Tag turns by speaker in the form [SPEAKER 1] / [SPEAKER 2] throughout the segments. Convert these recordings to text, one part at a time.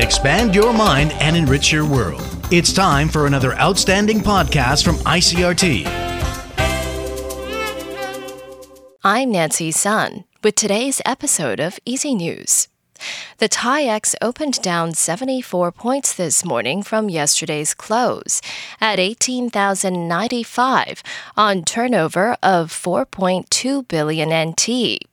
[SPEAKER 1] Expand your mind and enrich your world. It's time for another outstanding podcast from ICRT.
[SPEAKER 2] I'm Nancy Sun with today's episode of EZ News. The TAIEX opened down 74 points this morning from yesterday's close at 18,095 on turnover of 4.2 billion NT.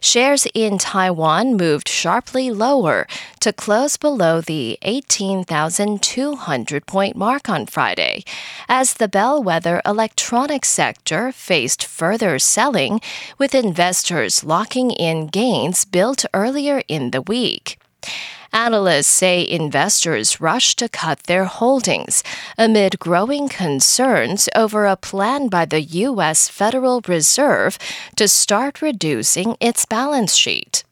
[SPEAKER 2] Shares in Taiwan moved sharply lower to close below the 18,200 point mark on Friday, as the bellwether electronics sector faced further selling, with investors locking in gains built earlier in the week. Analysts say investors rushed to cut their holdings amid growing concerns over a plan by the U.S. Federal Reserve to start reducing its balance sheet.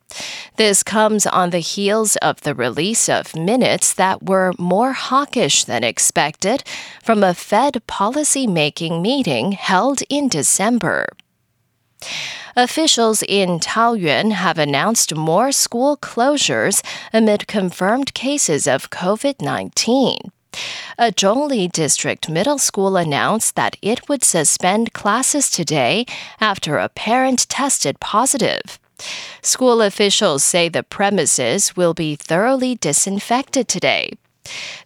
[SPEAKER 2] This comes on the heels of the release of minutes that were more hawkish than expected from a Fed policy-making meeting held in December. Officials in Taoyuan have announced more school closures amid confirmed cases of COVID 19. A Zhongli District Middle School announced that it would suspend classes today after a parent tested positive. School officials say the premises will be thoroughly disinfected today.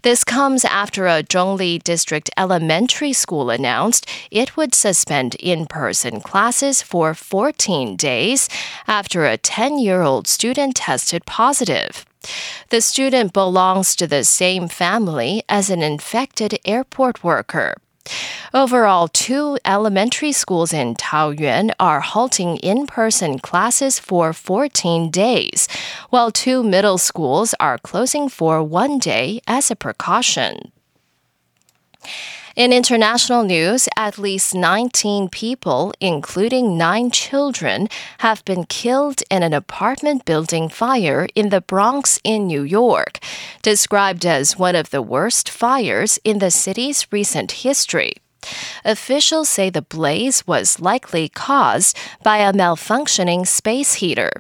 [SPEAKER 2] This comes after a Zhongli District Elementary School announced it would suspend in person classes for 14 days after a 10 year old student tested positive. The student belongs to the same family as an infected airport worker. Overall, two elementary schools in Taoyuan are halting in person classes for 14 days, while two middle schools are closing for one day as a precaution. In international news, at least 19 people, including nine children, have been killed in an apartment building fire in the Bronx in New York, described as one of the worst fires in the city's recent history. Officials say the blaze was likely caused by a malfunctioning space heater.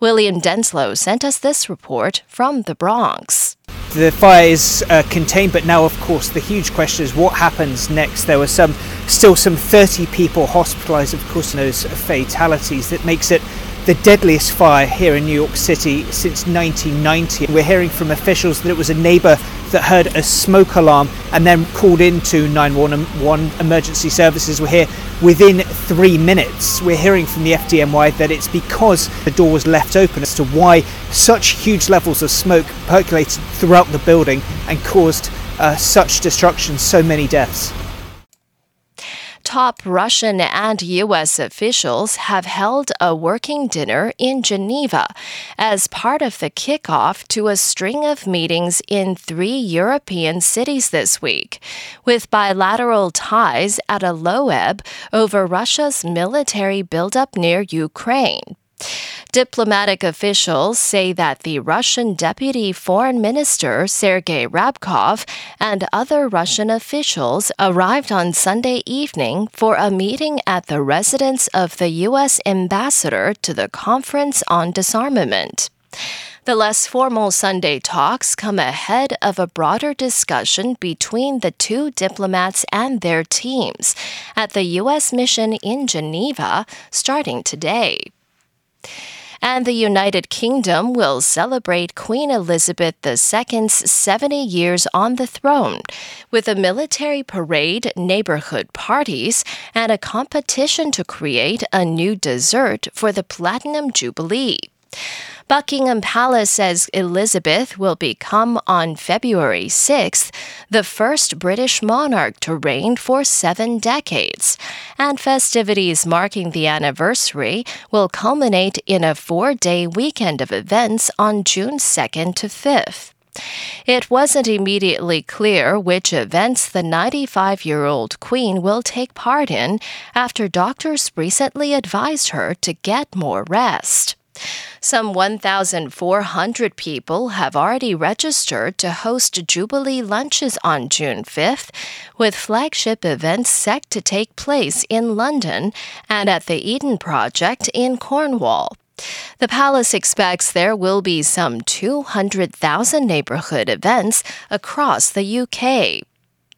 [SPEAKER 2] William Denslow sent us this report from the Bronx.
[SPEAKER 3] The fire is uh, contained, but now, of course, the huge question is what happens next. There were some, still some 30 people hospitalized, of course, those fatalities. That makes it the deadliest fire here in New York City since 1990. We're hearing from officials that it was a neighbour that heard a smoke alarm and then called into 911 emergency services. We're here within three minutes. We're hearing from the FDNY that it's because the door was left open as to why such huge levels of smoke percolated throughout the building and caused uh, such destruction, so many deaths
[SPEAKER 2] top Russian and U.S. officials have held a working dinner in Geneva as part of the kickoff to a string of meetings in three European cities this week, with bilateral ties at a low ebb over Russia's military buildup near Ukraine. Diplomatic officials say that the Russian Deputy Foreign Minister Sergei Ryabkov and other Russian officials arrived on Sunday evening for a meeting at the residence of the U.S. ambassador to the Conference on Disarmament. The less formal Sunday talks come ahead of a broader discussion between the two diplomats and their teams at the U.S. mission in Geneva starting today and the United Kingdom will celebrate Queen Elizabeth II's 70 years on the throne with a military parade, neighborhood parties, and a competition to create a new dessert for the Platinum Jubilee. Buckingham Palace says Elizabeth will become on February 6th the first British monarch to reign for seven decades, and festivities marking the anniversary will culminate in a four day weekend of events on June 2nd to 5th. It wasn't immediately clear which events the 95 year old Queen will take part in after doctors recently advised her to get more rest. Some 1,400 people have already registered to host Jubilee lunches on June 5th, with flagship events set to take place in London and at the Eden Project in Cornwall. The palace expects there will be some 200,000 neighborhood events across the UK.